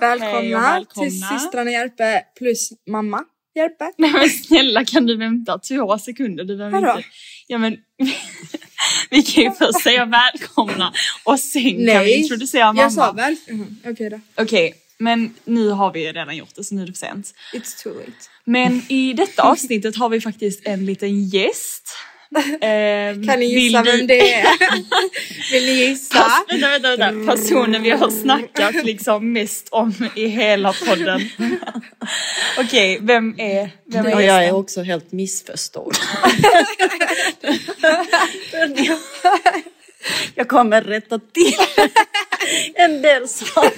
Välkomna, välkomna. till systrarna Järpe plus mamma Järpe. Nej men snälla kan du vänta två sekunder? Du behöver Vadå? inte... Ja men vi kan ju först säga välkomna och sen kan vi Nej, introducera mamma. Jag sa väl? Mhm, Okej då. Okej, men nu har vi redan gjort det så nu är det för sent. It's too late. Men i detta avsnittet har vi faktiskt en liten gäst. Ehm, Kan ni gissa du- vem det är? Vill ni gissa? Pass, vänta, vänta, vänta. Personen vi har snackat liksom mest om i hela podden. Okej, vem är, vem är jag är också helt missförstådd. jag kommer rätta till en del saker.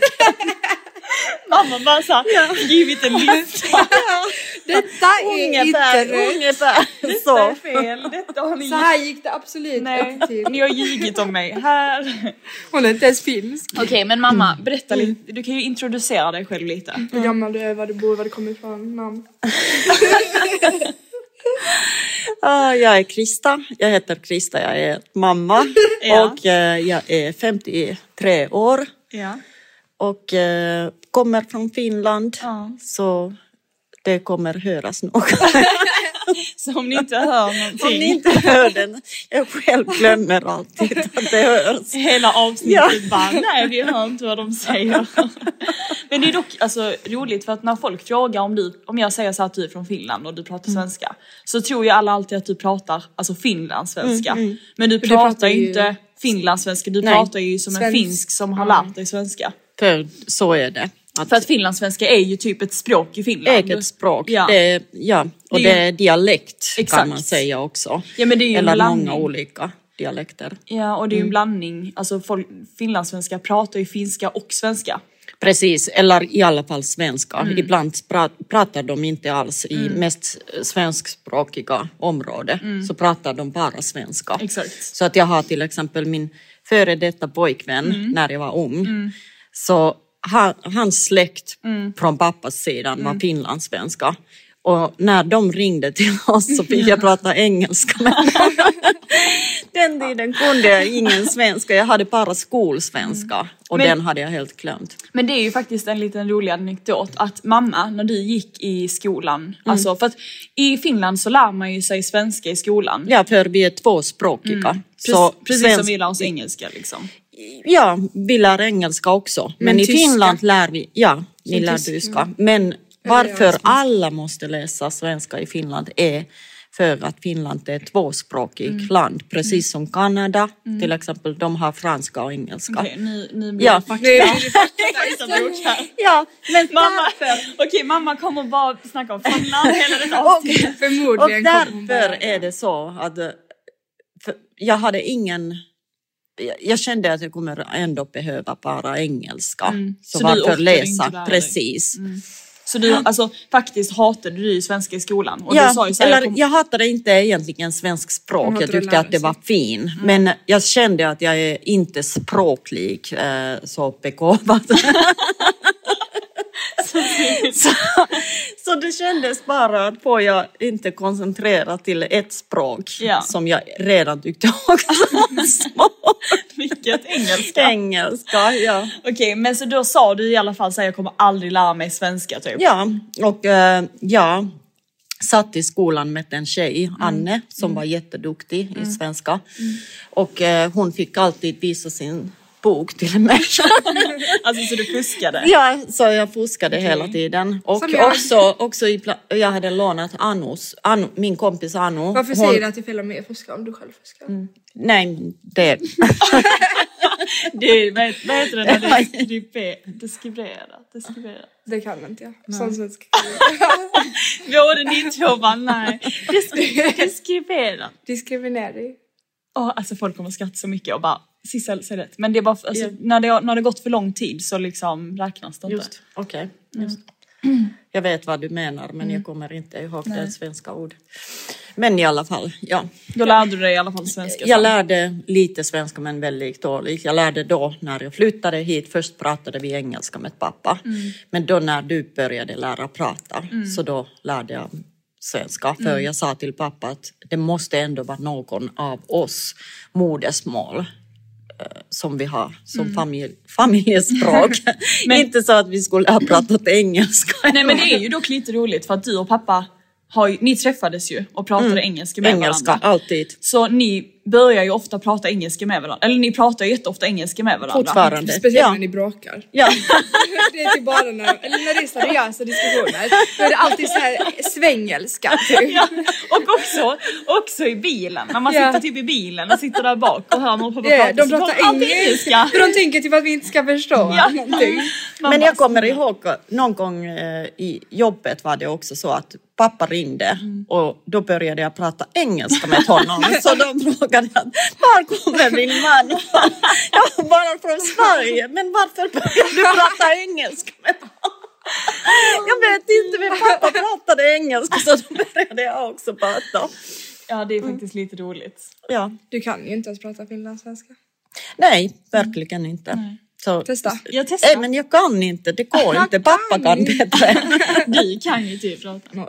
Mamma bara såhär, givit en lista. Detta är Ungefär, inte rätt. ungefär Detta så. är fel. Detta har ni Så här gick det absolut Nej, upp till. ni har ljugit om mig. Här. Hon är inte ens finsk. Okej, men mamma, berätta lite. Du kan ju introducera dig själv lite. Hur gammal du är, var du bor, var du kommer ifrån, namn. Ah, jag är Krista. Jag heter Krista, jag är mamma Ja. och eh, jag är 53 år Ja. Och eh, kommer från Finland. Ja. Så det kommer höras nog. Så om ni inte hör någonting. Om ni inte hör den, jag själv glömmer alltid att det hörs. Hela avsnittet Ja. bara, nej vi hör inte vad de säger. Men det är dock alltså, roligt för att när folk frågar om du, om jag säger så att du är från Finland och du pratar Mm. svenska. Så tror ju alla alltid att du pratar alltså finlandssvenska. Mm, Men du du pratar pratar ju inte finlandssvenska, du Nej. pratar ju som en Svensk. finsk som har lärt dig svenska. För så är det. Att För att finlandssvenska är ju typ ett språk i Finland. eget språk. Ja. Det, ja, och Det är dialekt Exakt. kan man säga också. Ja men det är ju Eller många olika dialekter. Ja och det är Mm. ju en blandning. Alltså folk, finlandssvenska pratar ju finska och svenska. Precis, eller i alla fall svenska. Mm. Ibland pra- pratar de inte alls i mest svenskspråkiga områden. Så pratar de bara svenska. Mm. Exakt. Så att jag har till exempel min före detta pojkvän Mm. när jag var ung. Så ha, hans släkt Mm. från pappas sidan var finlandssvenska. Och när de ringde till oss så fick jag prata engelska med dem. Den tiden kunde jag ingen svenska, jag hade bara skolsvenska och Men- den hade jag helt glömt. Men det är ju faktiskt en liten rolig anekdot att mamma, när du gick i skolan, Mm. alltså för att i Finland så lär man ju sig svenska i skolan. Ja, för vi är tvåspråkiga. Precis, Så precis som vi lär oss engelska liksom. Ja, vi lär engelska också. Men, Men i tyska? Finland lär vi, ja, ni lär tyska. tyska. Men varför alla måste läsa svenska i Finland är för att Finland är ett tvåspråkigt Mm. land. Precis som Kanada till exempel, de har franska och engelska. Okej, nu, nu blir Ja. det fakta. Nu är det här. Ja, men Mamma, okej mamma kommer bara snacka om Finland hela och, avsnittet. och hon därför är det så att eh, för jag hade ingen jag- kände att jag kommer ändå behöva bara engelska. Mm. Så, Så varför läsa? Precis. Så du, alltså faktiskt hatade du svenska i skolan? Och Ja, ju här, eller jag kom- jag hatade inte egentligen svensk språk. Jag tyckte att det var fin. Men jag kände att jag är inte språklig eh, så begåvad. så, så det kändes bara att får jag inte koncentrera till ett språk Ja. som jag redan tyckte också. Vilket engelska. Engelska, ja. Okej, men så då sa du i alla fall här, jag kommer aldrig lära mig svenska typ. Ja, och eh, jag satt i skolan med en tjej, Anne, som var jätteduktig i svenska. Och eh, hon fick alltid visa sin bok till mig. Alltså så du fuskade? ja, så jag fuskade hela tiden. Och också, också i, jag hade lånat Anus, Anu, min kompis Anu. Varför hon- säger du att det är fel om jag fuskar om du själv fuskar? Nej, det... Det, vad, heter det när det är deskribera. Det kan inte jag. Sån svenska. Både ni två bara nej. Deskri- Deskribera. Diskriminering. Åh, alltså folk kommer skratta så mycket och bara Sissel säger rätt. Men det är bara alltså, när, det, har- när det gått för lång tid så liksom räknas det inte. Just, okej. just. Jag vet vad du menar men jag kommer inte ihåg det svenska ordet. Men i alla fall, ja. Då lärde du dig i alla fall svenska. Jag lärde lite svenska men väldigt dåligt. Jag lärde då när jag flyttade hit, först pratade vi engelska med pappa. Men då när du började lära prata så då lärde jag svenska. För jag sa till pappa att det måste ändå vara någon av oss modersmål som vi har som familj, familjespråk. Inte så att vi skulle ha pratat engelska. Nej men det är ju dock lite roligt för att du och pappa har ju, ni träffades ju och pratade engelska med engelska, varandra. alltid. Så ni börjar ju ofta prata engelska med varandra. Eller ni pratar ju jätteofta engelska med varandra. Fortfarande. Speciellt Ja. när ni bråkar. Ja. det är typ bara när, eller när det är seriösa diskussioner. Då är det alltid så här svängelska. Typ. Ja, och också, också i bilen. När man Ja. sitter typ i bilen och sitter där bak och hör mamma och pappa Ja, prata. de pratar engelska. För de tänker typ att vi inte ska förstå Ja. någonting. Men jag kommer ihåg någon gång eh, i jobbet var det också så att pappa ringde och då började jag prata engelska med honom. så de frågade att var kommer din man ifrån? Jag var bara från Sverige, men varför började du prata engelska med honom? Jag vet inte, men pappa pratade engelska så då började jag också prata. Ja det är faktiskt lite roligt. Ja. Du kan ju inte ens prata finlandssvenska. Nej, verkligen inte. Så, Testa. Jag testar. Nej, men jag kan inte, det går inte. Pappa kan bättre. Du kan ju typ prata. No.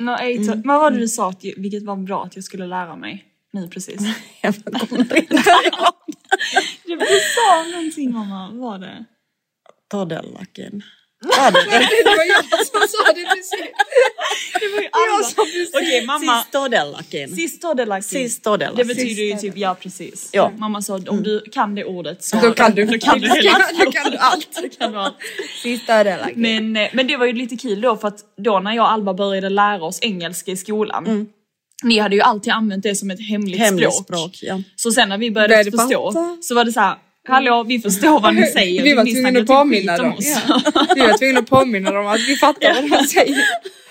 No, to- Men vad var det du sa, att, vilket var bra att jag skulle lära mig nu precis? Jag kommer inte ihåg. Du sa någonting mamma, var det? Todellakin. Var det det? Det var jag som sa det precis. Det var ju alla. Okej mamma, Sist todellakin. sist todellakin. Sist todellakin. Det betyder ju typ ja precis. Ja. Mamma sa om du kan det ordet så Då kan du, då kan du hela då kan du allt. Då kan du allt. Men, eh, men det var ju lite kul då för att då när jag och Alba började lära oss engelska i skolan. Ni hade ju alltid använt det som ett hemligt, Hemligt språk. språk, ja. Så sen när vi började Började förstå fatta. så var det så här. Hallå, vi förstår vad ni säger. Vi var ni tvungna snackar att typ påminna skit om dem. oss. Ja. Vi var tvungna att påminna dem att vi fattar vad de säger.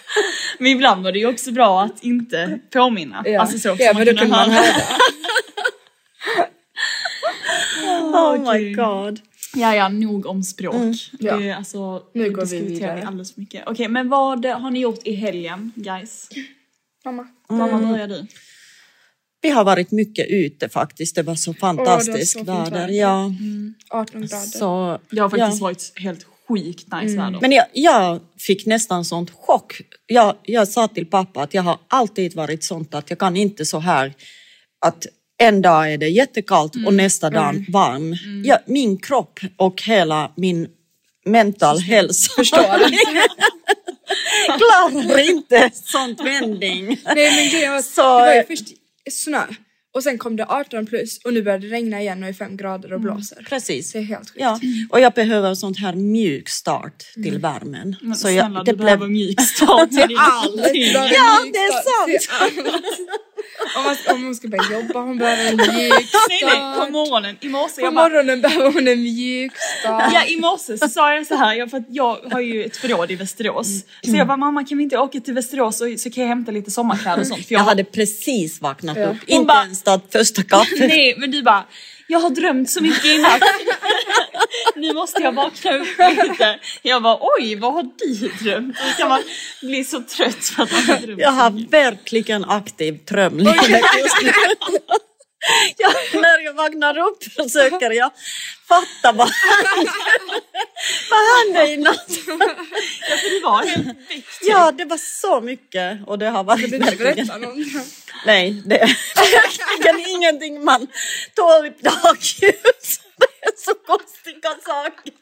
Men ibland var det ju också bra att inte påminna. Ja, Alltså så, ja men då kunde man höra. Oh my god. Ja, ja, nog om språk. Ja. Det, är alltså, Nu går vi diskuterar vidare. alldeles för mycket. Okej, men vad har ni gjort i helgen, guys? Mamma. Mamma, börjar du? Vi har varit mycket ute faktiskt. Det var så fantastiskt fint väder. väder. Ja. 18 grader. Så, Det har faktiskt ja. varit helt sjukt nice väder. Men jag, jag fick nästan sånt chock. Jag, jag sa till pappa att jag har alltid varit sånt att jag kan inte så här att en dag är det jättekallt och nästa dag varm. Jag, min kropp och hela min mental hälsa Förstår du? klarar inte sånt vändning. Nej men grejen var, Så- det var ju först snö och sen kom det 18 plus och nu börjar det regna igen och är 5 grader och blåser. Precis. Det är helt sjukt. Ja, och jag behöver sånt här mjuk start till värmen. Men Så snälla, jag, du det behöver blev... mjuk start till Allt! Ja, det är sant. Om, man, om hon ska börja jobba hon behöver en mjuk Nej, nej, på morgonen. I morse På jag bara, morgonen behöver hon en mjuk start. Ja i morse så sa jag så här, jag, för att jag har ju ett förråd i Västerås. Så jag bara mamma kan vi inte åka till Västerås och så kan jag hämta lite sommarkläder och sånt. För Jag har- hade precis vaknat Ja. upp, Hon inte bara- ens tagit första kaffet. Nej men du bara, jag har drömt så mycket i natt. nu måste jag vakna upp lite. Jag bara oj vad har du drömt? Och så kan man bli så trött för att man har drömt Jag har verkligen aktiv drömlivet just nu. jag, när jag vaknar upp försöker jag fatta vad hände, vad hände i natt. Ja, för det var helt. Ja, det var så mycket och det har varit verkligen... Nej, det är verkligen ingenting man tål i dagljus. Så konstiga saker.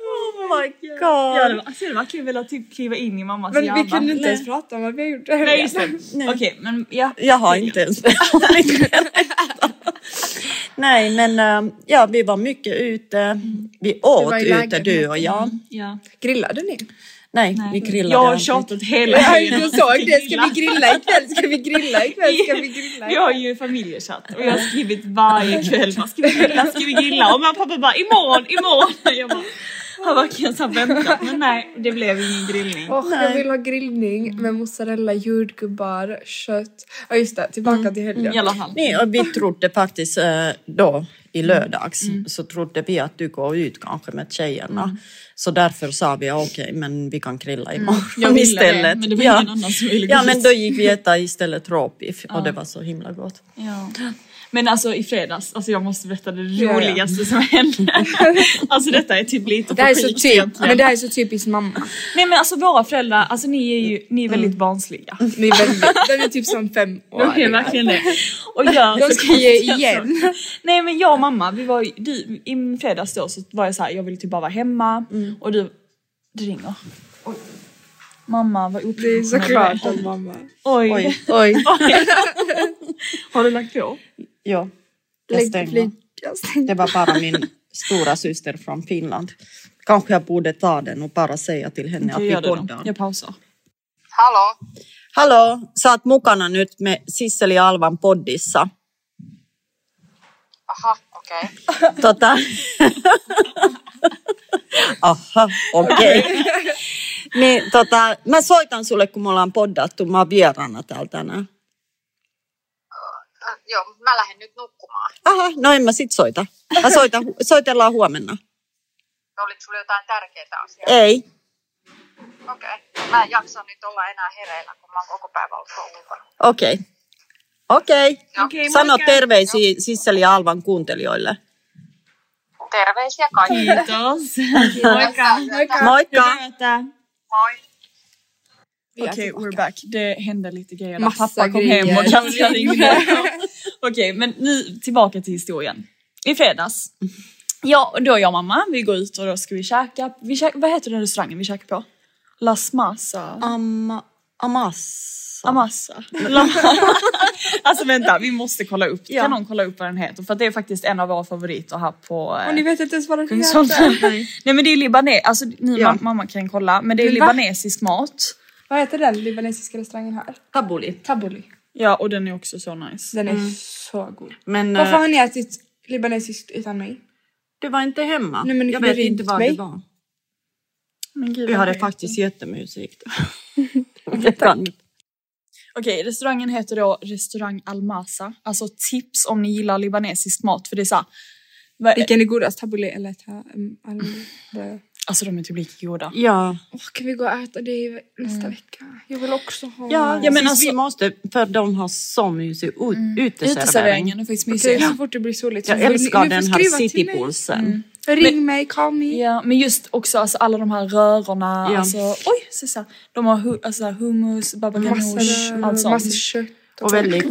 Oh my Jag hade, god. alltså, jag hade verkligen velat typ kliva in i mammas Men hjärna. vi kunde inte Nej. ens prata om vad vi gjort. Nej just det. Okej men ja. Jag har inte ens. Nej, men äh, ja, vi var mycket ute. Vi åt ute, du och jag. ja. Grillade ni? Nej, vi grillade Jag har tjatat hela helgen. jag såg det. Ska vi grilla ikväll? Ska vi grilla ikväll? Ska vi grilla Vi har ikväll? ju familjechatt och jag har skrivit varje kväll ska vi grilla, ska vi grilla? Och mamma och pappa bara imorgon, imorgon. Jag bara, har verkligen så väntat men nej det blev ingen grillning. Och jag vill ha grillning med mozzarella, jordgubbar, kött. Ja just det, tillbaka till helgen. I alla fall. Nej, och vi trodde faktiskt eh, då i lördags så trodde vi att du går ut kanske med tjejerna. Så därför sa vi okej, men vi kan grilla imorgon Jag ville istället. det men det var ja. ingen annan som ville gå Ja, men då gick vi äta istället råbiff och det var så himla gott. Ja. Men alltså i fredags, alltså jag måste berätta det ja. roligaste som hände. alltså detta är typ lite Det på här är så typ, men det här är så typiskt mamma. Nej men alltså våra föräldrar, alltså ni är ju ni är väldigt barnsliga. Ni är väldigt, den är typ som fem år. De är verkligen det. Och gör De ska ge igen. Nej men jag och mamma, vi var du, i fredags då så var jag så här, jag vill typ bara vara hemma och du, det ringer. Oj. Mamma var Det är såklart att mamma. Oj. Oj. Oj. Har du lagt på? Ja, jag stänger. flik. Jag stänger. Det var bara min stora syster från Finland. Kanske jag borde ta den och bara säga till henne att Jag vi poddar. Jag pausar. Hallå? Hallå, saat mukana nyt med Sisseli Alvan poddissa. Aha, okei. Tota... Aha, okei. niin, tota, mä soitan sulle, kun me ollaan poddattu. Mä oon vieraana täällä tänään. Äh, joo, mä lähden nyt nukkumaan. Aha, no en mä sit soita. Mä soitan, soitellaan huomenna. Oliko sulla jotain tärkeää asiaa? Ei. Okei. Okay. Mä en jaksa nyt olla enää hereillä, kun mä oon koko päivän ollut ulkona. Okei. Okei. Okei, Sano moikka. terveisiä Sisseli ja Alvan kuuntelijoille. Terveisiä kaikille. Kiitos. Moikka. Moikka. Moikka! Moi. Vi är Okej, tillbaka. we're back. Det hände lite grejer. Massa Pappa kom grejer. hem och Katja ringde. Okej, men nu tillbaka till historien. I fredags. Ja, och då jag och mamma, vi går ut och då ska vi käka. Vi käka vad heter den restaurangen vi käkar på? Las Masa? Amma, amassa. Amassa. Alltså vänta, vi måste kolla upp. Ja. Kan någon kolla upp vad den heter? För det är faktiskt en av våra favoriter här på eh, Och ni vet inte ens vad den heter. Nej men det är libanes, alltså nu Ja. ma- mamma kan kolla, men det är libanesisk mat. Vad heter den libanesiska restaurangen här? Tabuli. Tabbouleh. Ja och den är också så nice. Den är så god. Men Varför eh, har ni ätit libanesiskt utan mig? du var inte hemma. Nej, men ni jag kunde vet inte var mig. du var. Men gud, Vi vad hade faktiskt jättemysigt. Det kan- Okej, restaurangen heter då restaurang Almasa. Alltså tips om ni gillar libanesisk mat för det är så här, vad- Vilken är godast? Tabbouleh eller ta, um, al- Alltså de är typ lika goda. ja, Åh, kan vi gå och äta det nästa vecka? Jag vill också ha... ja, Ja, men men alltså- vi måste, för de har så mysig ut, uteservering. Uteserveringen är faktiskt mysig. Okej, så fort det blir soligt. så Jag älskar den här skriva till mig. citypulsen. Ring mig, call me. Ja, men just också alltså, alla de här rörorna, Ja. alltså oj, så här. De har hu- alltså, hummus, baba ganoush, Massa, allt sånt. massa kött. Och väldigt...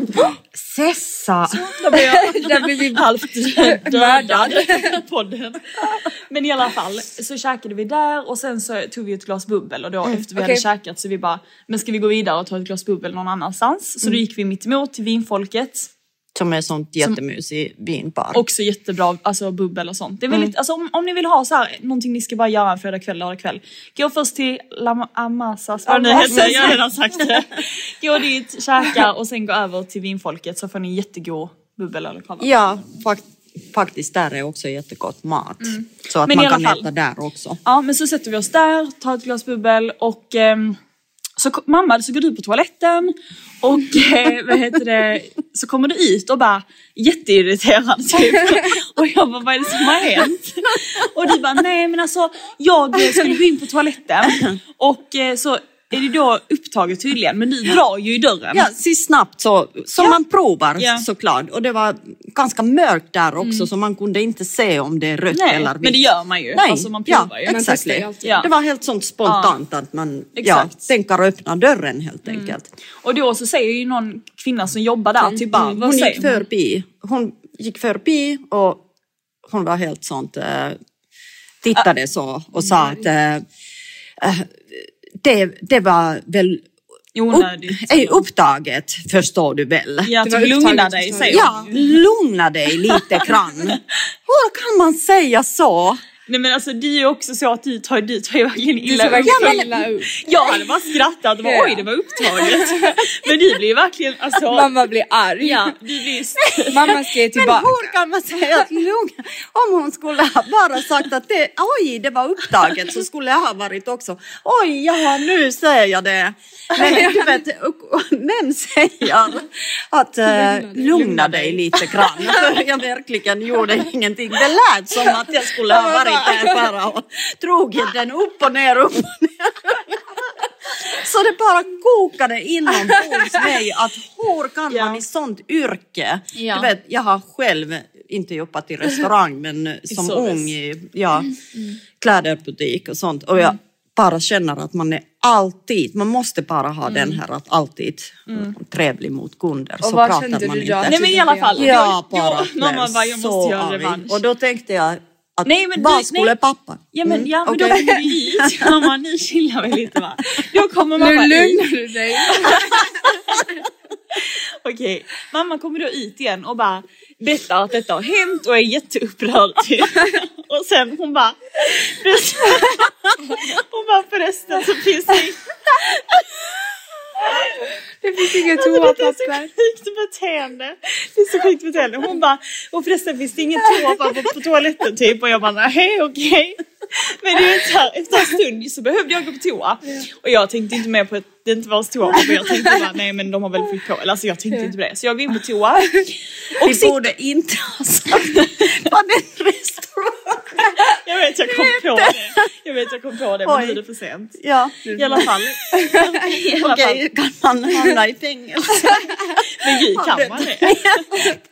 Sessa! Där blev jag Där vi halvt dödad podden. Men i alla fall så käkade vi där och sen så tog vi ett glas bubbel och då efter vi hade okej. käkat så vi bara, men ska vi gå vidare och ta ett glas bubbel någon annanstans? Så då gick vi mitt emot till vinfolket. Som är sånt jättemysig vinbar. Också jättebra alltså bubbel och sånt. Det är väldigt, alltså om, om ni vill ha så här någonting ni ska bara göra en fredag kväll, lördag kväll. Gå först till La Amasas, vad det heter, jag har redan sagt det. Gå dit, käka och sen gå över till vinfolket så får ni jättegod bubbel eller kava. Ja, fakt faktiskt där är också jättegott mat. Så att Men i man kan fall. äta där också. Ja men så sätter vi oss där, tar ett glas bubbel och ehm, så mamma så går du på toaletten och eh, vad heter det, så kommer du ut och bara jätteirriterad typ. Och jag bara vad är det som har hänt? Och du bara nej men alltså jag skulle gå in på toaletten och eh, så är det då upptaget tydligen, men du drar ju i dörren. Ja, sist snabbt så, som Ja. man provar Ja. Såklart. Och det var ganska mörkt där också så man kunde inte se om det är rött Nej, eller vitt. men det gör man ju. Nej, Alltså man provar ja, exakt. ju alltid. Ja. Det var helt sånt spontant att man ja, Exakt. Mm. tänker öppna dörren helt enkelt. Och då så säger ju någon kvinna som jobbar där typ bara, Mm. Hon gick förbi. Hon gick förbi och hon var helt sånt, eh, tittade så och sa att eh, eh, det, det var väl Onödigt. upp, är upptaget förstår du väl. Ja, typ lugna dig säger Ja, lugna dig lite grann. Hur kan man säga så? Nej men alltså det är ju också så att du tar, du tar ju verkligen illa upp. verkligen men- upp. Jag hade bara skrattat och bara Ja. oj det var upptaget. Men du blir ju verkligen alltså. Mamma blir arg. Ja, du blir Mamma skrev Men tillbaka. hur kan man säga att lugna? Om hon skulle ha bara sagt att det, oj, det var upptaget så skulle jag ha varit också, oj, ja, nu säger jag det. Men du vet, män säger att eh, lugna dig lite grann. För jag verkligen gjorde ingenting. Det lät som att jag skulle ha varit där bara dragit den upp och ner, upp och ner. Så det bara kokade inombords mig att hur kan Ja. man i sånt yrke, Ja. du vet jag har själv inte jobbat i restaurang men som service. ung i ja, kläderbutik och sånt och jag bara känner att man är alltid, man måste bara ha den här att alltid trevlig mot kunder Och så vad pratar kände man du inte. då? Nej men i alla fall. Ja, bara då, mamma bara jag måste göra revansch. Och då tänkte jag att Nej, men pappa? Ja men, Mm, ja, men då okej. kommer du hit. Mamma nu chillar vi lite va. Då kommer mamma Nu lugnar du dig. Okej, mamma kommer då ut igen och bara berättar att detta har hänt och är jätteupprörd. Typ. Och sen hon bara... Hon bara förresten så finns det Det finns inget Alltså, det är så toapapper. sjukt beteende. Det är så sjukt beteende. Hon bara, och förresten finns det inget toapapper på toaletten typ? Och jag bara, nej okej. Men det är så här, efter en stund så behövde jag gå på toa. Och jag tänkte inte mer på att det inte var toapapper. Jag tänkte bara, nej men de har väl fyllt på. Eller alltså jag tänkte inte på det. Så jag går in på toa. Och Vi sitter, borde inte ha sagt vad den restaurang. jag vet jag kom på det. Jag vet jag kom på det men Oj. nu är det för sent. Ja, I alla fall. Okej, kan man hamna i fängelse? Men gud kan man det?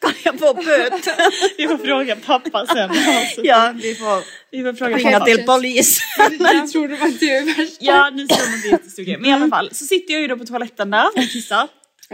Kan jag få böter? Vi får fråga pappa sen. Alltså, Ja, vi får Vi får fråga ringa till polisen. Jag tror de att du är värst. Ja nu ser man inte jättestor grej. Men i alla fall så sitter jag ju då på toaletten där och kissar.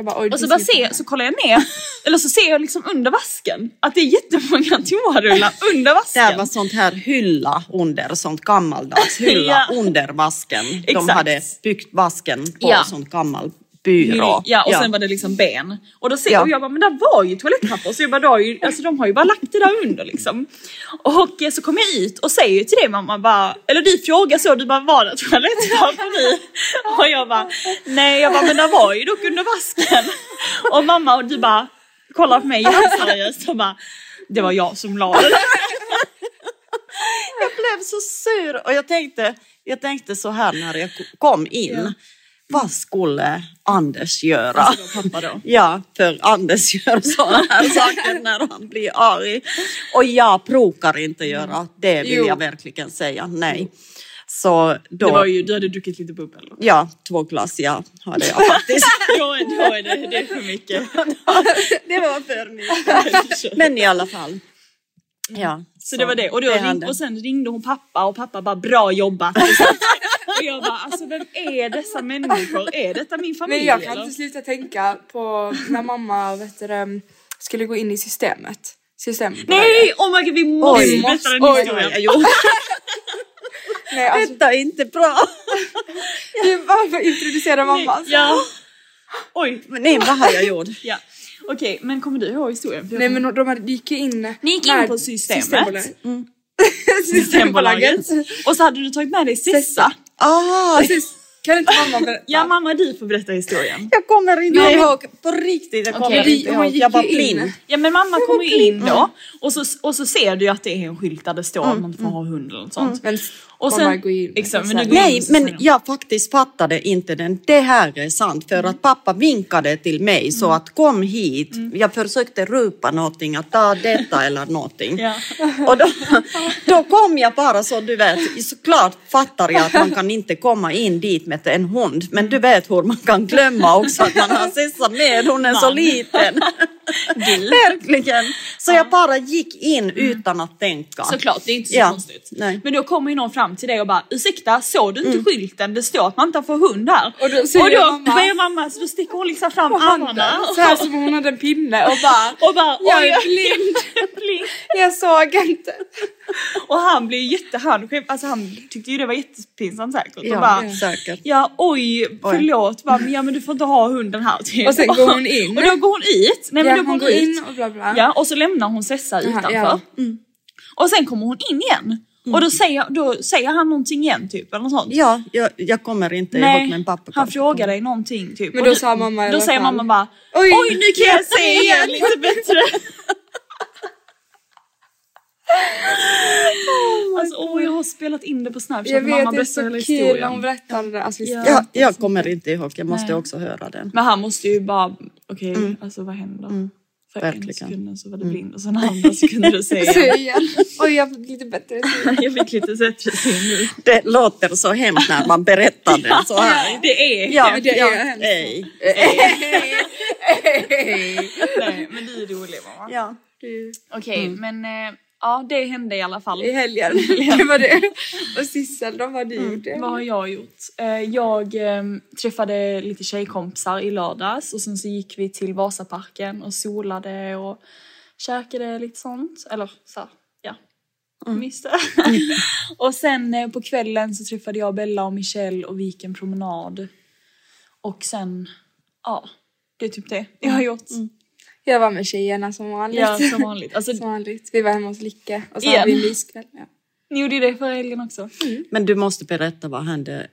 Bara, det Och så bara ser, så kollar jag ner. Eller så ser jag liksom under vasken att det är jättemånga toarullar under Det vasken. var sånt här hylla under, sånt gammaldags hylla Ja. under vasken. De Exakt. hade byggt vasken på Ja. sånt gammal byrå. Ja och sen var det liksom ben. Och då ser Ja. och jag bara men där var ju toalettpapper så jag bara, då ju, alltså de har ju bara lagt det där under liksom. Och eh, så kommer jag ut och säger till dig mamma bara, eller du frågar så, du bara var det toalettpapper i? Och jag bara nej jag bara men där var ju dock under vasken. Och mamma och du bara kollar på mig jätteseriöst och bara det var jag som la det. Jag blev så sur och jag tänkte, jag tänkte så här när jag kom in. Vad skulle Anders göra? Alltså då, då. Ja, för Anders gör sådana här saker när han blir arg. Och jag brukar inte göra det vill Jo. jag verkligen säga. Nej. Så då, Det var ju, du hade druckit lite bubbel. ja, två glas ja, hade jag faktiskt. Då då är det, det är för mycket. det var för mycket. Men i alla fall. Ja, Så, det var det. Och, då ring, och sen ringde hon pappa och pappa bara bra jobbat. Och, jag bara alltså vem är dessa människor? Är detta min familj Men jag kan eller? inte sluta tänka på när mamma vet du, det, skulle gå in i systemet. Systemet. Nej! Oh my god vi måste Oj. berätta den historien. Nej, alltså, detta är inte bra. får introducera mamma. alltså. Ja. Oj. Nej, vad har jag gjort? Ja. Okej men kommer du ihåg historien? Nej men de hade, gick in... Ni gick in på systemet. Systembolaget. Systembolaget. Och så hade du tagit med dig Sessa. Ah, Precis. Kan inte mamma berätta? Ja mamma du får berätta historien. jag kommer inte Nej. ihåg. På riktigt, jag kommer Okej. inte ihåg. Jag var blind. Ja men mamma kommer ju in då och så, och så ser du ju att det är en skylt där det står att man får ha hund eller något sånt. Men Och in. exakt, men Nej, men jag faktiskt fattade inte den. Det här är sant för att pappa vinkade till mig så Mm. att kom hit. Jag försökte ropa någonting, att ta detta eller någonting. Ja. Och då, då kom jag bara så du vet, såklart fattar jag att man kan inte komma in dit med en hund. Men du vet hur man kan glömma också att man har sissat med, hon är så liten. Verkligen. Så jag bara gick in utan att tänka. Såklart, det är inte så Ja, konstigt. nej. Men då kommer ju någon fram till dig och bara ursäkta, såg du inte skylten? Det står att man inte får hund här. Och då och då mamma- börjar mamma, så då sticker hon liksom fram armarna. Så här som om hon hade en pinne och bara Och bara, Jag oj, är blind. blind. Jag såg inte. Och han blev jätte, han, själv- alltså han tyckte ju det var jättepinsamt säkert. och Ja, bara, säkert. Ja oj, förlåt, bara, men, ja men du får inte ha hunden här. Typ. Och sen går hon in. Och då går hon ut. Nej, men Ja, då går hon går ut. in och bla bla. Ja, och så lämnar hon Sessa utanför. ja. Och sen kommer hon in igen. Och då säger, då säger han någonting igen typ eller något sånt. Ja, jag, jag kommer inte ihåg men pappa han frågar dig någonting typ. Men då du- sa mamma i Då säger mamma bara "Oj, Oj, nu kan jag se igen lite bättre. alltså åh jag har spelat in det på snapchat Jag när mamma vet det är så kul historien. hon berättade det. Alltså, Ja. Ja, jag kommer inte ihåg, jag måste Nej. också höra den. Men han måste ju bara, okej alltså vad händer? För Verkligen. sekunden så var det blind och sen andra sekunden du säger Så igen. Oj jag fått lite bättre syn. jag fick lite bättre syn nu. Det låter så hemskt när man berättar den så här. Det är Ja, men det är ja, hemskt. nej. Nej men du är rolig mamma. Ja. Okej men eh, ja det hände i alla fall. I helgen. Det var det. Och Sissel, vad du gjorde. Vad har jag gjort? Eh, Jag eh, träffade lite tjejkompisar i lördags och sen så gick vi till Vasaparken och solade och käkade lite sånt. Eller så här, ja. Myste. och sen eh, på kvällen så träffade jag Bella och Michelle och vi gick en promenad. Och sen, ja, det är typ det jag har gjort. Jag var med tjejerna som vanligt. Ja, som vanligt. Alltså, Som vanligt. Vi var hemma hos Lycke och så Igen. hade vi en myskväll. Ja. ni gjorde det förra helgen också. Men du måste berätta vad hände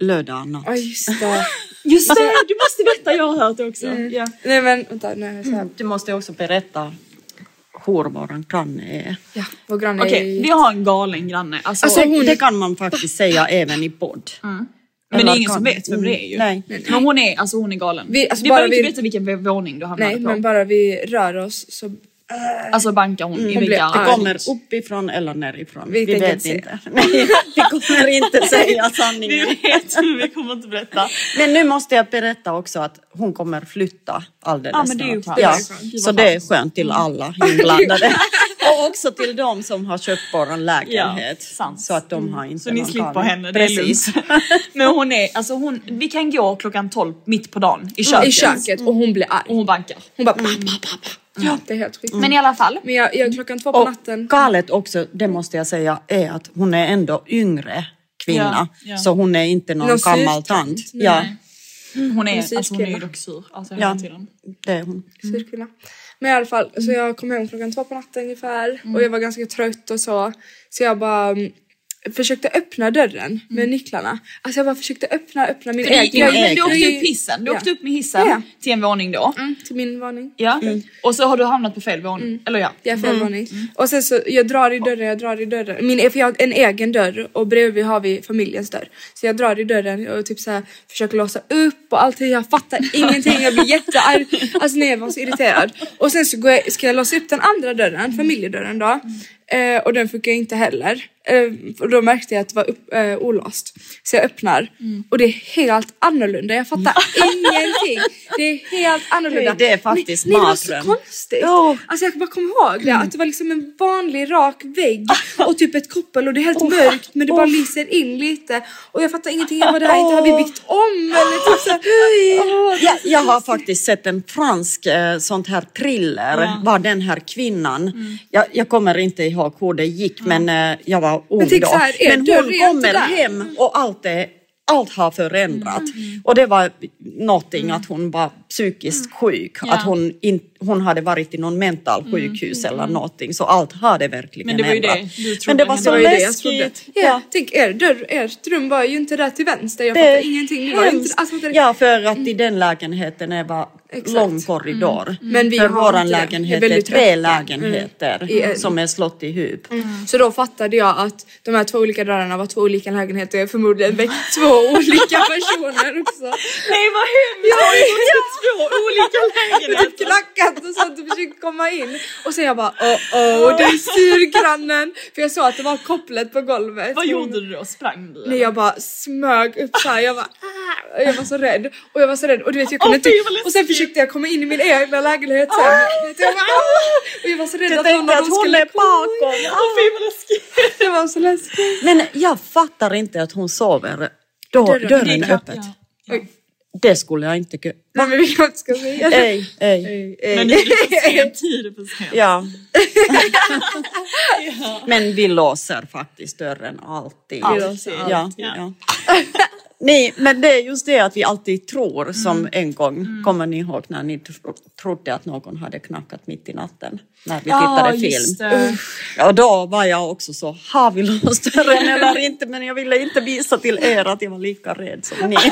lördag natt. Oj just det. Just det, du måste berätta, jag har hört det också. Ja. Nej men vänta jag Så här. Du måste också berätta hur våran granne är. Ja, vår granne Okej, är... vi har en galen granne. Alltså, Alltså, det kan man faktiskt säga även i podd. Men det är ingen som vet vem det är ju. Nej. Men hon är, alltså hon är galen. Vi- alltså bara behöver inte vi- veta vilken våning du hamnade Nej på. men bara vi rör oss så... Alltså bankar hon i blir väggar. arg. Det kommer uppifrån eller nerifrån. Vi Vi, vet inte inte. Nej, vi kommer inte säga sanningen. Vi vet, men vi kommer inte berätta. Men nu måste jag berätta också att hon kommer flytta alldeles Ja, men det är ju snart. Ja, så det är skönt. skönt till alla inblandade. Och också till de som har köpt vår lägenhet. Ja, sant. Så att de har inte Så ni slipper talan. henne, det Precis. Men hon är, alltså hon, vi kan gå klockan 12 mitt på dagen i köket. I köket och hon blir arg. Och hon bankar. Hon bara pappa pappa. Ja det är helt sjukt. Men i alla fall. Men jag, jag klockan två på Och natten. galet också, det måste jag säga, är att hon är ändå yngre kvinna. Ja, ja. Så hon är inte någon Någon gammal tant. Ja, Hon är, alltså hon är ju dock sur. Alltså hela Ja. tiden. det är hon. Surkvinna. Men i alla fall, så jag kom hem klockan två på natten ungefär och jag var ganska trött och så. Så jag bara mm, försökte öppna dörren med nycklarna. Alltså jag bara försökte öppna, öppna min egen. Jag- du åkte upp hissen, du Ja. åkte upp med hissen Ja. till en våning då. Mm, till min våning. Ja. Och så har du hamnat på fel våning. Eller ja. Ja, fel våning. Och sen så, jag drar i dörren, jag drar i dörren. Min, för jag har en egen dörr och bredvid har vi familjens dörr. Så jag drar i dörren och typ så här, försöker låsa upp och allting. Jag fattar ingenting, jag blir jättearg. Alltså nej, jag var så irriterad. Och sen så jag, ska jag låsa upp den andra dörren, familjedörren då. Eh, och den funkar inte heller. Eh, och då märkte jag att det var upp, eh, olåst. Så jag öppnar och det är helt annorlunda. Jag fattar ingenting. Det är helt annorlunda. Det är faktiskt nej, det var så mardröm. konstigt. Alltså jag bara komma ihåg det. Att det var liksom en vanlig rak vägg och typ ett koppel och det är helt mörkt men det bara lyser in lite. Och jag fattar ingenting. Jag bara, det här inte har vi byggt om eller typ så här, åh, Ja, jag har faktiskt sett en fransk eh, sånt här thriller, var den här kvinnan. Mm. Jag, jag kommer inte ihåg hur det gick men eh, jag var då. så här, men hon kommer hem och allt, är, allt har förändrat. Mm. Och det var någonting att hon bara psykiskt sjuk. Mm. Ja. Att hon, in, hon hade varit i någon mental sjukhus eller någonting. Så allt hade verkligen Mm. Men det var ju ändrat. det du trodde Men det var så Det var läskigt. Ja, tänk er dörr, ert rum var ju inte där till vänster. Jag Det fattar ingenting. Det var inte, alltså, det, Ja, för att i den lägenheten är bara Exakt. lång korridor. Men vi för har våran lägenhet är tre lägenheter I en. som är slått ihop. Så då fattade jag att de här två olika dörrarna var två olika lägenheter. Jag förmodligen väckt två olika personer också. Nej vad hemskt! Två olika typ lägenheter. knackat och sånt och försökt komma in. Och sen jag bara oh oh, det är syrgrannen. För jag såg att det var kopplet på golvet. Vad gjorde du då? Sprang du? Nej jag bara smög upp såhär, jag bara ah, jag var så rädd och jag var så rädd och du vet jag kunde Åh, inte och sen försökte jag komma in i min egna lägenhet sen. Vet Jag, bara, ah, och jag var så rädd Jag att någon av dem hon skulle är bakom. Åh fy vad läskigt! Det var så läskigt. Men jag fattar inte att hon sover då Dörren- dörren, öppet. ja. Oj. Det skulle jag inte kunna. Nej men vi kanske inte ska säga det. Ej, ej. Ej, ej. Men det är för sent, för sent. Ja, Ja. men vi låser faktiskt dörren alltid. Alltid. Ja, Ja. ja. Nej, men det är just det att vi alltid tror som en gång, kommer ni ihåg när ni tro- trodde att någon hade knackat mitt i natten när vi tittade just film? Ja, då var jag också så, har vi låst dörren eller inte? Men jag ville inte visa till er att jag var lika rädd som ni.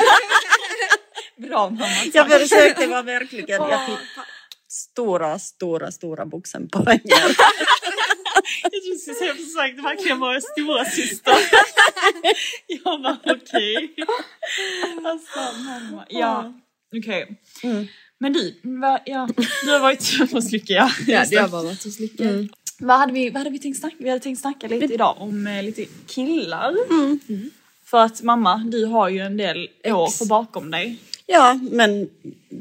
Bra mamma. Jag försökte vara verkligen, jag fick stora, stora, stora vuxenpoänger. Jag trodde du skulle säga försökte verkligen vara stora syster. Jag bara okej. Alltså mamma. Ja okej. Mm. Men du, va, ja, du har varit hos Lycka ja. Ja det. har varit hos Lycka. Mm. Vad hade vi, vad hade vi tänkt snacka? Vi hade tänkt snacka lite idag om eh, lite killar. Mm. För att mamma, du har ju en del år Ex. bakom dig. Ja, men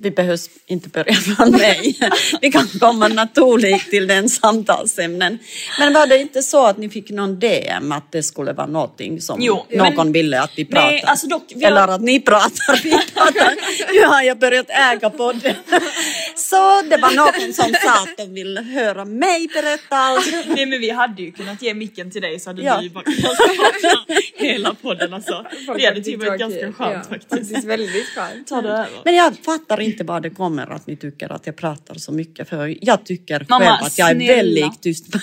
vi behöver inte börja från mig. Vi kan komma naturligt till den samtalsämnen. Men var det inte så att ni fick någon DM att det skulle vara någonting som Jo, någon men- ville att vi pratar? Nej, alltså dock, har- Eller att ni pratar, vi pratar. Nu har jag börjat äga podden. Så det var någon som sa att de ville höra mig berätta allt. Nej men vi hade ju kunnat ge micken till dig så hade Ja. du ju bara hela podden alltså. Det hade typ varit ganska skönt ja, faktiskt. faktiskt väldigt skönt. Ta det över. Men jag fattar inte vad det kommer att ni tycker att jag pratar så mycket för jag tycker Mamma, själv att jag är snälla. väldigt tyst.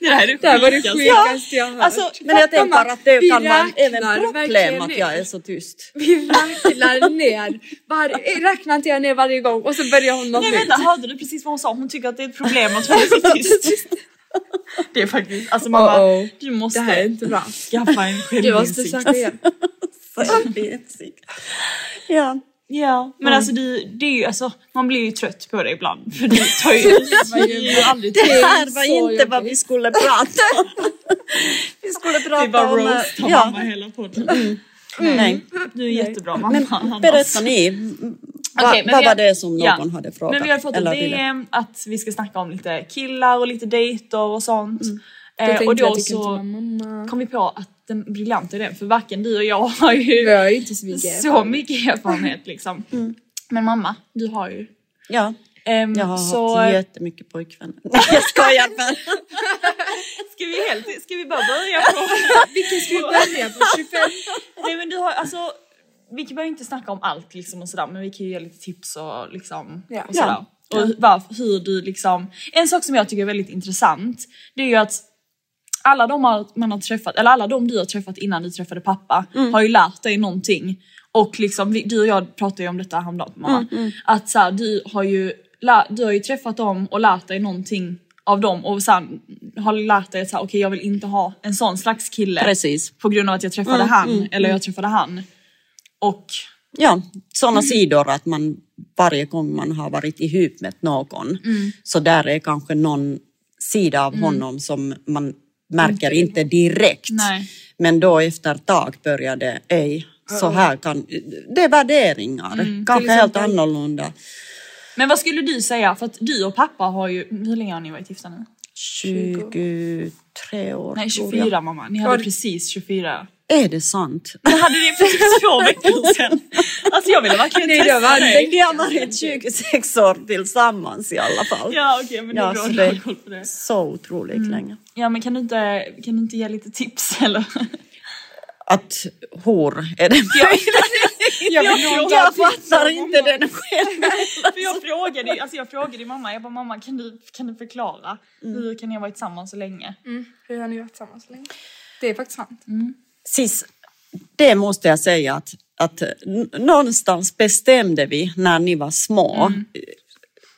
Det här är det här var det sjukaste. jag hört. Alltså, Men jag tänker Mamma, att det kan vara även problem att jag är så tyst. Vi räknar ner. Var, räknar inte jag ner varje gång och så börjar hon något Nej vänta, hörde du precis vad hon sa? Hon tycker att det är ett problem att hon är så tyst. Det är faktiskt, alltså mamma, Uh-oh. du måste Det här är inte bra. skaffa en Du måste självinsikt. söka. Självinsikt. Ja. Ja, men alltså du, det är ju alltså, man blir ju trött på det ibland. För du tar ju, Det här var inte vad vi skulle prata om. Vi skulle Det prata om... roast av ja, mamma hela podden. Nej. Du är jättebra mamma. Men berätta ni. Va, men vad var det som någon ja. hade frågat? Men vi har fått ett? DM att vi ska snacka om lite killar och lite dejter och sånt. Då Eh, och då att det kunde så kom vi på att den briljanta idén, för varken du och jag har ju ju inte så mycket så mycket erfarenhet liksom. Men mamma, du har ju. Ja, Ehm, jag har så haft jättemycket pojkvänner. Nej, jag skojar bara. ska vi helt, ska vi bara börja på? Vilken ska vi börja på? 25? Nej men du har alltså, vi kan behöver inte snacka om allt liksom och sådär men vi kan ju ge lite tips och liksom Ja. och sådär. Ja. Och hur du liksom, en sak som jag tycker är väldigt intressant det är ju att alla de man har träffat, eller alla de du har träffat innan du träffade pappa har ju lärt dig någonting. Och liksom, du och jag pratade ju om detta häromdagen mamma. Att så här, du har ju du har ju träffat dem och lärt dig någonting av dem och sen har lärt dig att så okej jag vill inte ha en sån slags kille. Precis. På grund av att jag träffade han eller jag träffade han. Och Ja, sådana sidor att man varje gång man har varit ihop med någon så där är kanske någon sida av honom som man märker inte direkt. Nej. Men då efter ett tag börjar det, ej, så här kan, det är värderingar, kanske helt annorlunda. Men vad skulle du säga, för att du och pappa har ju, hur länge har ni varit gifta nu? 23 år Nej tror 24 jag. mamma, ni hade precis 24. Är det sant? Det hade ni för typ två veckor sedan. Alltså jag ville verkligen Nej, det testa var dig. Vi har varit 26 år tillsammans i alla fall. Ja okej men det är bra så att det- koll på det. Så otroligt länge. Ja men kan du inte, kan du inte ge lite tips eller? Att hor är det Jag, Jag Jag ha tips fattar inte mamma. den själv. För jag frågade, alltså jag frågade mamma, jag bara mamma kan du, kan du förklara hur kan ni ha varit tillsammans så länge? Mm. Hur har ni varit tillsammans så länge? Det är faktiskt sant. Sis, det måste jag säga att, att någonstans bestämde vi när ni var små.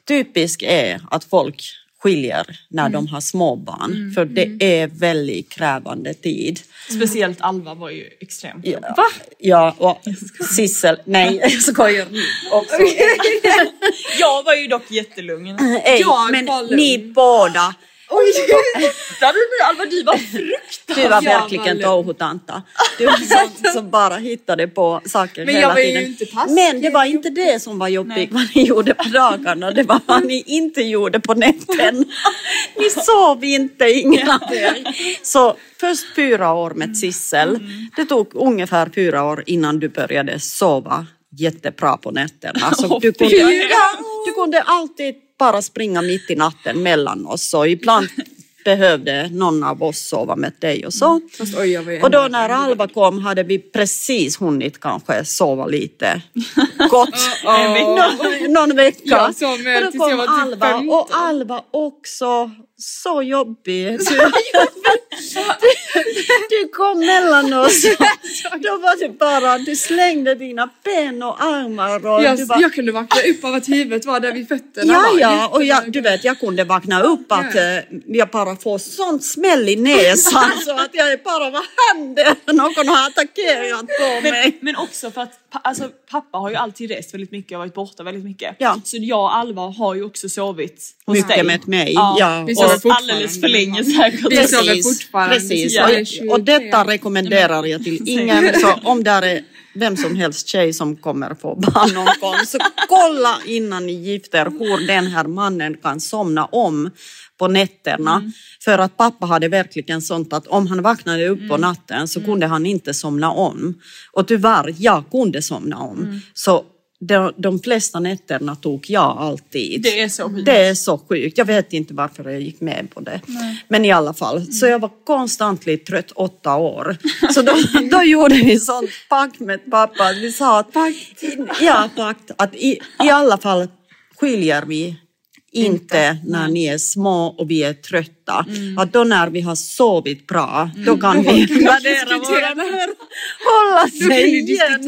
Typiskt är att folk skiljer när de har småbarn för det är väldigt krävande tid. Speciellt Alva var ju extremt Ja, jobbig. ja och Sissel, nej jag skojar också. Jag var ju dock jättelugn. Ej, Jag men ni båda, Där du nu Alva, du var fruktansvärd. du var var verkligen touhutanta. Du var sån som bara hittade på saker Men hela jag var ju tiden. inte passiv. Men det var inte det som var jobbigt vad ni gjorde på dagarna, det var vad ni inte gjorde på nätten. Ni sov inte, er. Så först fyra år med Sissel, det tog ungefär fyra år innan du började sova jättebra på nätterna. Så du, kunde, du kunde alltid bara springa mitt i natten mellan oss och ibland behövde någon av oss sova med dig och så. Fast oj, Och då när Alva kom hade vi precis hunnit kanske sova lite gott. Någon, någon vecka. Jag sov med och då tills jag var typ Alva 15. och Alva också så jobbig. Du, du kom mellan oss. Då var det bara, du slängde dina ben och armar och jag, du bara, jag kunde vakna upp av att huvudet var där vid fötterna. Ja, ja, och jag, du vet, jag kunde vakna upp att eh, jag bara får sånt smäll i näsan så att jag bara, vad händer? Någon har attackerat på Men, mig. men också för att pa- alltså, pappa har ju alltid rest väldigt mycket och varit borta väldigt mycket. Ja. Så jag och Alva har ju också sovit hos Mycket dig. med mig. Ja, Ja, Vi och sover alldeles för länge säkert. Vi sover Precis, fortfarande. precis. Ja. Och, och detta rekommenderar jag till ingen. Så om det är vem som helst tjej som kommer få barn någon gång så kolla innan ni gifter hur den här mannen kan somna om på nätterna. För att pappa hade verkligen sånt att om han vaknade upp på natten så kunde han inte somna om. Och tyvärr, jag kunde somna om. Så de, de flesta nätterna tog jag alltid. Det är så sjukt. Det är så sjukt. Jag vet inte varför jag gick med på det. Men i alla fall, så jag var konstant trött åtta år. Så då, då gjorde vi sånt pakt med pappa. Vi sa att, ja, pakt, att i, i alla fall skiljer vi inte när ni är små och vi är trötta. Att då när vi har sovit bra, då kan vi värdera våra hålla sig igen.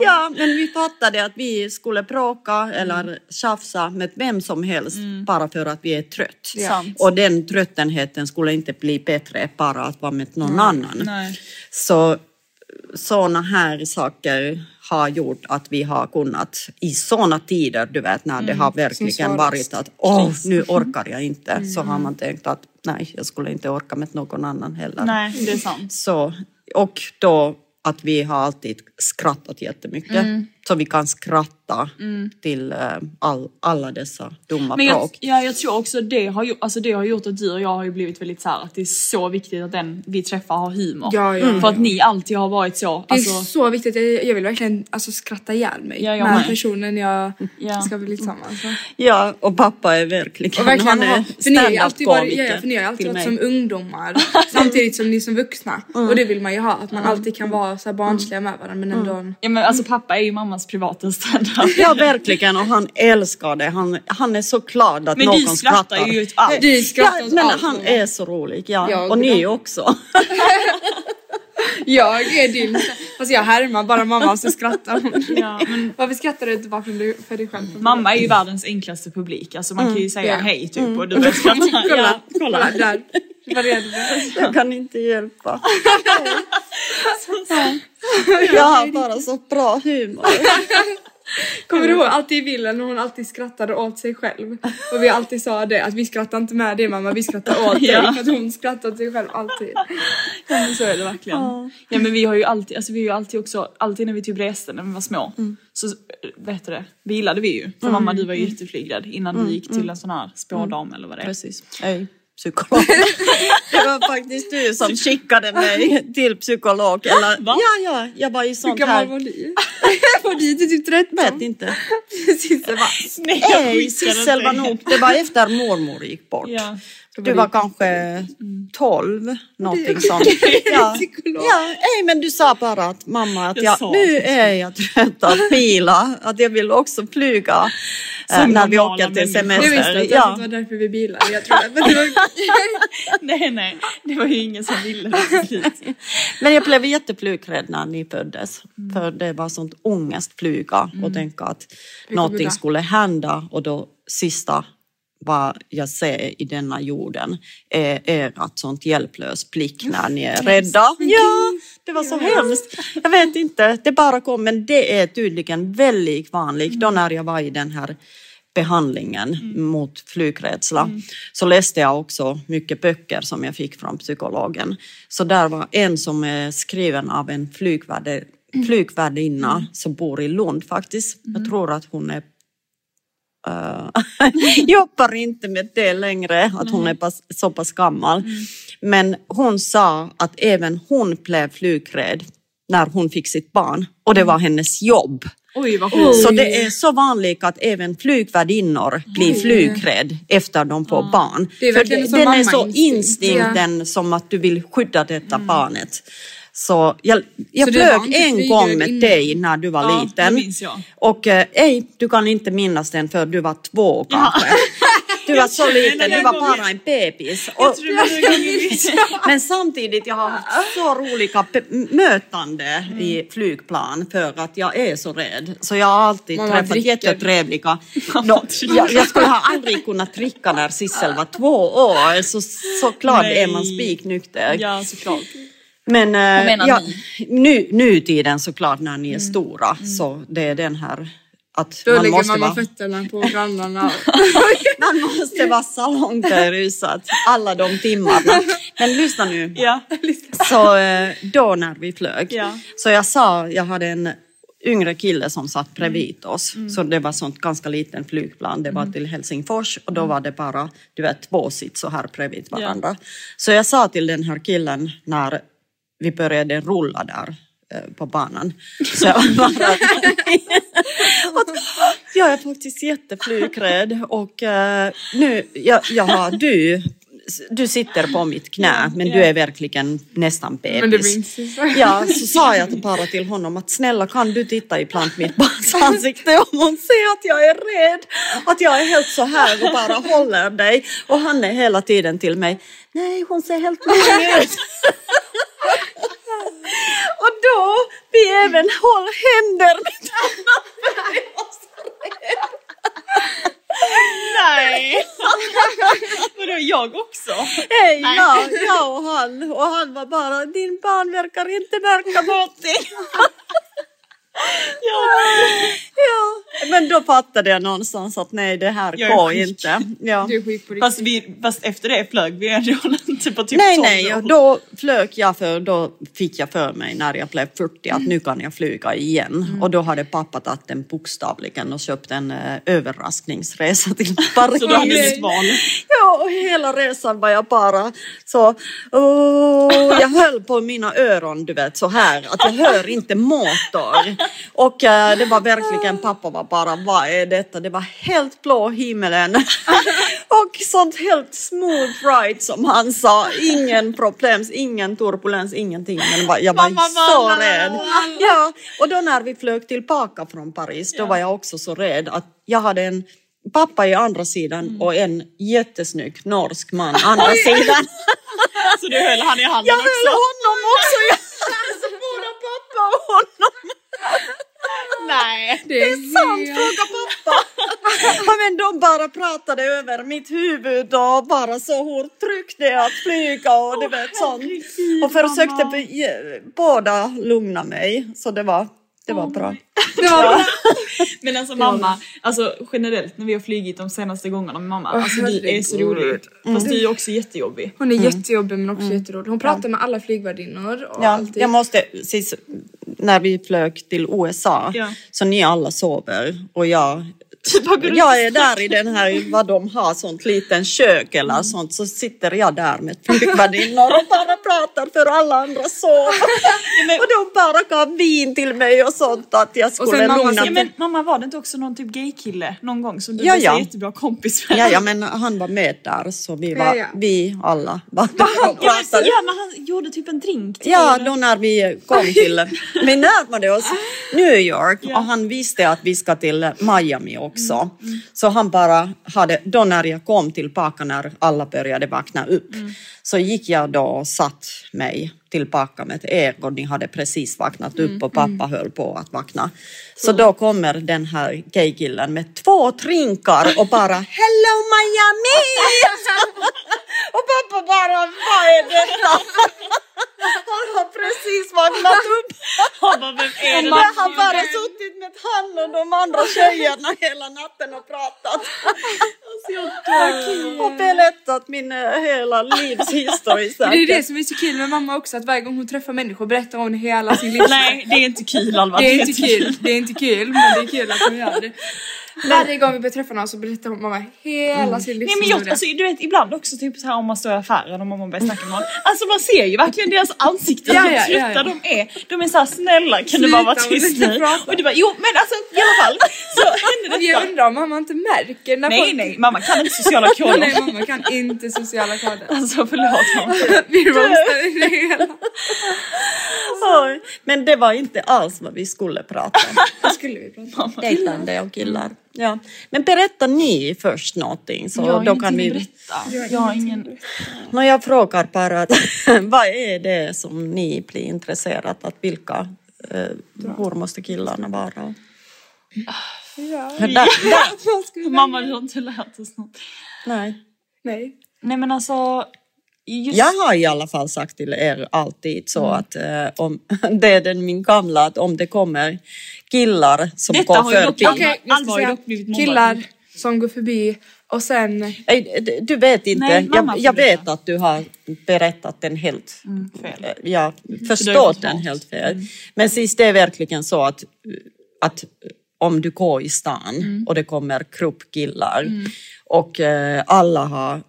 Ja, men vi fattade att vi skulle bråka eller tjafsa med vem som helst bara för att vi är trött. Sant. Och den tröttenheten skulle inte bli bättre bara att vara med någon annan. Nej. Så sådana här saker har gjort att vi har kunnat i sådana tider, du vet när det har verkligen varit att åh, nu orkar jag inte, så har man tänkt att nej, jag skulle inte orka med någon annan heller. Nej, det är sant. Så, och då att vi har alltid skrattat jättemycket. Mm. Så vi kan skratta till eh, all, alla dessa dumma Men jag, bråk. ja, jag tror också det har, alltså det har gjort att du och jag har ju blivit väldigt så här att det är så viktigt att den vi träffar har humor. Ja, ja, För att ni alltid har varit så. Det är Alltså, så viktigt. Jag, jag vill verkligen alltså, skratta ihjäl mig Ja, med med. personen jag Ja. ska bli tillsammans med. Ja, och pappa är verkligen, Och verkligen han är för ni har ju alltid varit, ja, för ni har alltid varit som ungdomar samtidigt som ni är som vuxna. Och det vill man ju ha, att man alltid kan vara så här barnsliga med varandra men ändå... ja, men alltså pappa är ju mammas privata standup. Ja, verkligen. Och han älskar det. Han, han är så glad att Men någon du skrattar skrattar. ju allt. Du skrattar Ja, men allt. han är så rolig. Ja. Ja, och ni också. Jag är din... Fast jag härmar bara mamma så skrattar hon. Ja, men Varför skrattar du inte bara för dig- själv? mamma är ju världens enklaste publik. Alltså man kan ju säga Ja. hej typ och du börjar skratta. Kolla, Ja, kolla där. Vad är det? Jag kan inte hjälpa. Jag har bara så bra humor. Kommer du ihåg alltid i villan när hon alltid skrattade åt sig själv? Och vi alltid sa det att vi skrattar inte med dig mamma, vi skrattar åt dig Ja. för att hon skrattar åt sig själv alltid. Ja, men så är det verkligen. Ja men vi har ju alltid, alltså vi har ju alltid också, alltid när vi typ reste när vi var små, så vet du det, vilade vi ju. För mamma du var ju jätteflygrädd innan du gick till en sån här spådam eller vad det är. Precis. Hej, psykolog. Det var faktiskt du som skickade mig till psykolog. Eller, Va? Ja, ja, jag var i Hur sånt gammal här. var ni? var ni typ 13? Vet inte. Det var. Nej, Sissel var nog, det var efter mormor gick bort. Ja. Du var kanske 12, någonting sånt. Ja. Ja, nej, men du sa bara att mamma, att Jag jag, nu är jag trött att bila, att jag vill också flyga eh, Som när vi åker till människor. Jag visste semester. att det Ja. var därför vi bilade. Jag tror det var... Nej, nej, det var ju ingen som ville det. Men jag blev jätteflygrädd när ni föddes. För det var sånt ångest flyga och tänka att någonting skulle hända och då sista vad jag ser i denna jorden är ert sånt hjälplös blick när ni är rädda. Ja, det var så hemskt. Jag vet inte, det bara kom, men det är tydligen väldigt vanligt då när jag var i den här behandlingen mot flygrädsla så läste jag också mycket böcker som jag fick från psykologen. Så där var en som är skriven av en flygvärde, flygvärdinna som bor i Lund faktiskt. Jag tror att hon är jobbar inte med det längre, att hon är så pass gammal. Men hon sa att även hon blev flygrädd när hon fick sitt barn och det var hennes jobb. Oj. Så det är så vanligt att även flygvärdinnor blir flygrädd efter de får barn. Det är För det- den är så instinkten som att du vill skydda detta barnet. Så jag, jag Så flög en gång med innan? dig när du var Ja, liten. minns jag. Och eh, ej, du kan inte minnas den för du var två kanske. Du var så liten, du var gången- bara en bebis. Och, men samtidigt, jag har haft så roliga mötande i flygplan för att jag är så rädd. Så jag har alltid Mamma träffat dricker. jättetrevliga. Nå, jag, jag skulle ha aldrig kunnat dricka när Sissel var två år, så såklart Nej. är man spiknykter. Ja, såklart. Men eh, ja, nu, nutiden såklart när ni är stora så det är den här att Då man lägger måste, mamma vara, fötterna på grannarna. man måste vara salongberusad alla de timmarna. Men lyssna nu. Ja. Så eh, då när vi flög, Ja. så jag sa, jag hade en yngre kille som satt bredvid oss. Så det var sånt ganska liten flygplan. Det var till Helsingfors och då var det bara du vet, två sitt så här bredvid varandra. Så jag sa till den här killen när vi började rulla där eh, på banan. Så jag bara att, jag är faktiskt jätteflygrädd och eh, nu, jag, har du, du sitter på mitt knä men du är verkligen nästan bebis. Ja, så sa jag bara till honom att snälla kan du titta ibland mitt barns ansikte om hon ser att jag är rädd, att jag är helt så här och bara håller dig. Och han är hela tiden till mig, nej hon ser helt lugn ut. och då vi även håll händer med Nej! Vadå, jag också? Hej, ja, jag och han. Och han var bara, din barn verkar inte märka någonting. Ja. Ja, men då fattade jag någonstans att nej, det här Jag går sjuk. inte. Ja. Du är sjuk på riktigt. Fast, vi, fast efter det flög vi ändå inte på typ Nej, 12 nej, och då flög jag för, då fick jag för mig när jag blev 40 att nu kan jag flyga igen. Och då hade pappa tagit den bokstavligen och köpt en eh, överraskningsresa till Paris. Så du hade inget val? Ja, och hela resan var jag bara så, oh, jag höll på mina öron, du vet, så här, att jag hör inte motor. Och eh, det var verkligen, pappa var bara, vad är detta? Det var helt blå himmelen och sånt helt smooth ride som han sa, ingen problem, ingen turbulens, ingenting. Men jag var Mamma, så mamma, rädd. Ja, och då när vi flög tillbaka från Paris, då var jag också så rädd att jag hade en pappa i andra sidan och en jättesnygg norsk man andra sidan. Så du höll han i handen Jag höll också? honom också! Jag alltså, både pappa och honom. Nej. Det är Sant, fråga pappa. Ja, Men de bara pratade över mitt huvud och bara så det är att flyga och du vet sånt. Och försökte be- båda lugna mig. Så det var, det var bra. Det var bra. Men alltså mamma, alltså generellt när vi har flugit de senaste gångarna med mamma, alltså du är så herregud. rolig. Fast du är också jättejobbig. Hon är jättejobbig men också jätterolig. Hon pratar med alla flygvärdinnor och Ja, alltid. jag måste, sist, när vi flög till USA, Ja. så ni alla sover och jag jag är där i den här, vad de har, sånt liten kök eller sånt, så sitter jag där med flygvärdinnor och bara pratar för alla andra sover. Och de bara gav vin till mig och sånt att jag skulle mamma lugna Ja, men mamma var det inte också någon typ gaykille någon gång som du Ja, så ja. jättebra kompis med? Ja, ja, men han var med där så vi, var, Ja, ja. vi alla var där och pratade. ja, men han gjorde typ en drink till Ja, då när vi kom till, vi närmade oss New York och han visste att vi ska till Miami också. Så han bara hade, då när jag kom tillbaka när alla började vakna upp, så gick jag då och satt mig tillbaka med er och ni hade precis vaknat upp och pappa höll på att vakna. Så då kommer den här gaykillen med två drinkar och bara Hello Miami! och pappa bara, vad är detta? Han har precis vaknat upp. Han bara, vem är det Men där? han bara suttit med han och de andra tjejerna hela natten och pratat. och berättat min eh, hela livshistoria. Det är det som är så kul med mamma också, att varje gång hon träffar människor berättar hon hela sin livshistoria. Nej, det är inte kul Alva. Det är inte kul, det är inte kul, men det är kul att hon gör det. Varje gång vi träffa någon så berättar hon mamma hela sin Nej men jag, livshistoria. alltså, du vet ibland också typ så här om man står i affären och mamma börjar snacka med någon. Alltså man ser ju verkligen deras ansikten Ja, hur ja, trötta ja, ja. de är. De är såhär snälla kan du bara vara Sluta, tyst sluta nu? Och du bara jo men alltså i alla fall så hände Men jag detta. undrar om mamma inte märker när Nej folk... nej mamma kan inte sociala koder. Nej mamma kan inte sociala koder. Alltså förlåt mamma. Vi roastar det hela. Men det var inte alls vad vi skulle prata om. Vad skulle vi prata om? Dejtande och killar. Ja. Men berätta ni först någonting så Jag har då kan vi... berätta. Jag har ingen... Nå, jag frågar bara att, vad är det som ni blir intresserade att vilka eh, hur måste killarna vara? Ja. Där, där. Mamma du har inte lärt oss något. Nej. Nej. Nej men alltså. Just... Jag har i alla fall sagt till er alltid så att eh, om, det är den min gamla att om det kommer killar som Detta går förbi. Ju säga killar som går förbi och sen... Nej, Du vet inte, Nej, jag, jag vet att du har berättat den helt fel. eh, Jag förstår fått den helt fel. Men sist det är verkligen så att, att om du går i stan och det kommer grupp killar och eh, alla har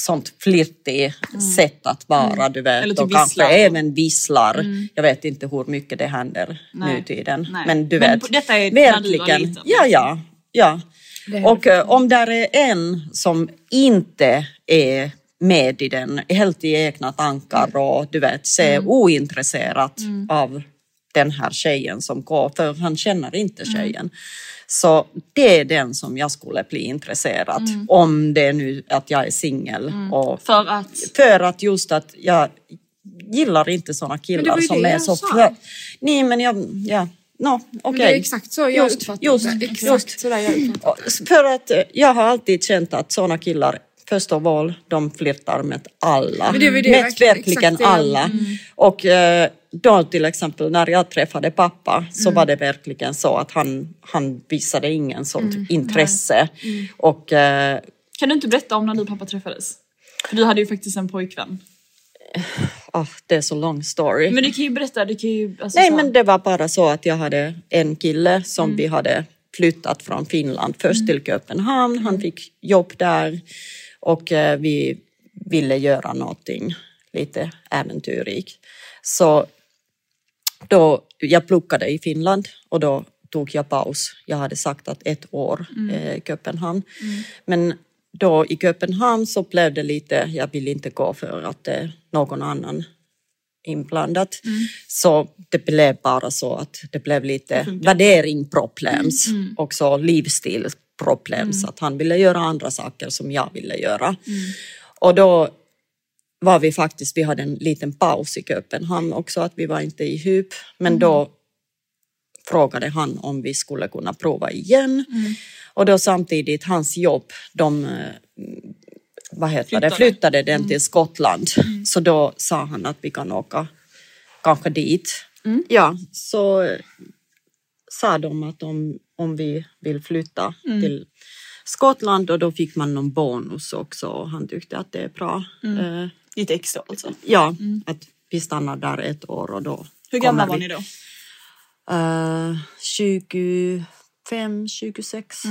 sånt flirtigt sätt att vara, du vet. Eller typ och kanske visslar. även visslar. Jag vet inte hur mycket det händer Nej. nu tiden. Nej. Men du Men vet. på- detta är verkligen. liten, Ja, ja, ja. Det är Och eh, om där är en som inte är med i den, helt i egna tankar och du vet, ser ointresserat av den här tjejen som går, för han känner inte tjejen. Så det är den som jag skulle bli intresserad om det är nu att jag är singel. Och För att. för att just att jag gillar inte såna det killar som är så... Frö... Nej men jag, ja, no. Men det är exakt så jag Just, uppfattar just, det. Exakt just. jag uppfattar För att eh, jag har alltid känt att såna killar, först av all, de flirtar med alla. Men det det med verkligen, verkligen alla. Och eh, då till exempel när jag träffade pappa så var det verkligen så att han, han visade ingen sånt intresse. Och eh, Kan du inte berätta om när du och pappa träffades? För du hade ju faktiskt en pojkvän. ah, det är så lång story. Men du kan ju berätta, du kan ju... Alltså, Nej men det var bara så att jag hade en kille som vi hade flyttat från Finland först till Köpenhamn. Han fick jobb där och eh, vi ville göra någonting lite äventyrligt. Så då, jag pluggade i Finland och då tog jag paus. Jag hade sagt att ett år eh, Köpenhamn. Men då i Köpenhamn så blev det lite, jag ville inte gå för att är någon annan inblandat. Så det blev bara så att det blev lite värderingsproblems och så livsstilsproblems. Att han ville göra andra saker som jag ville göra. Och då var vi faktiskt, vi hade en liten paus i Köpenhamn också, att vi var inte ihop. Men då frågade han om vi skulle kunna prova igen. Och då samtidigt hans jobb, de eh, vad heter Flyttade. det, flyttade den till Skottland. Så då sa han att vi kan åka kanske dit. Ja, så eh, sa de att om, om vi vill flytta till Skottland och då fick man någon bonus också och han tyckte att det är bra. Eh, Lite extra alltså. ja, att vi stannar där ett år och då Hur gamla var vi. ni då? Eh, 25, 26.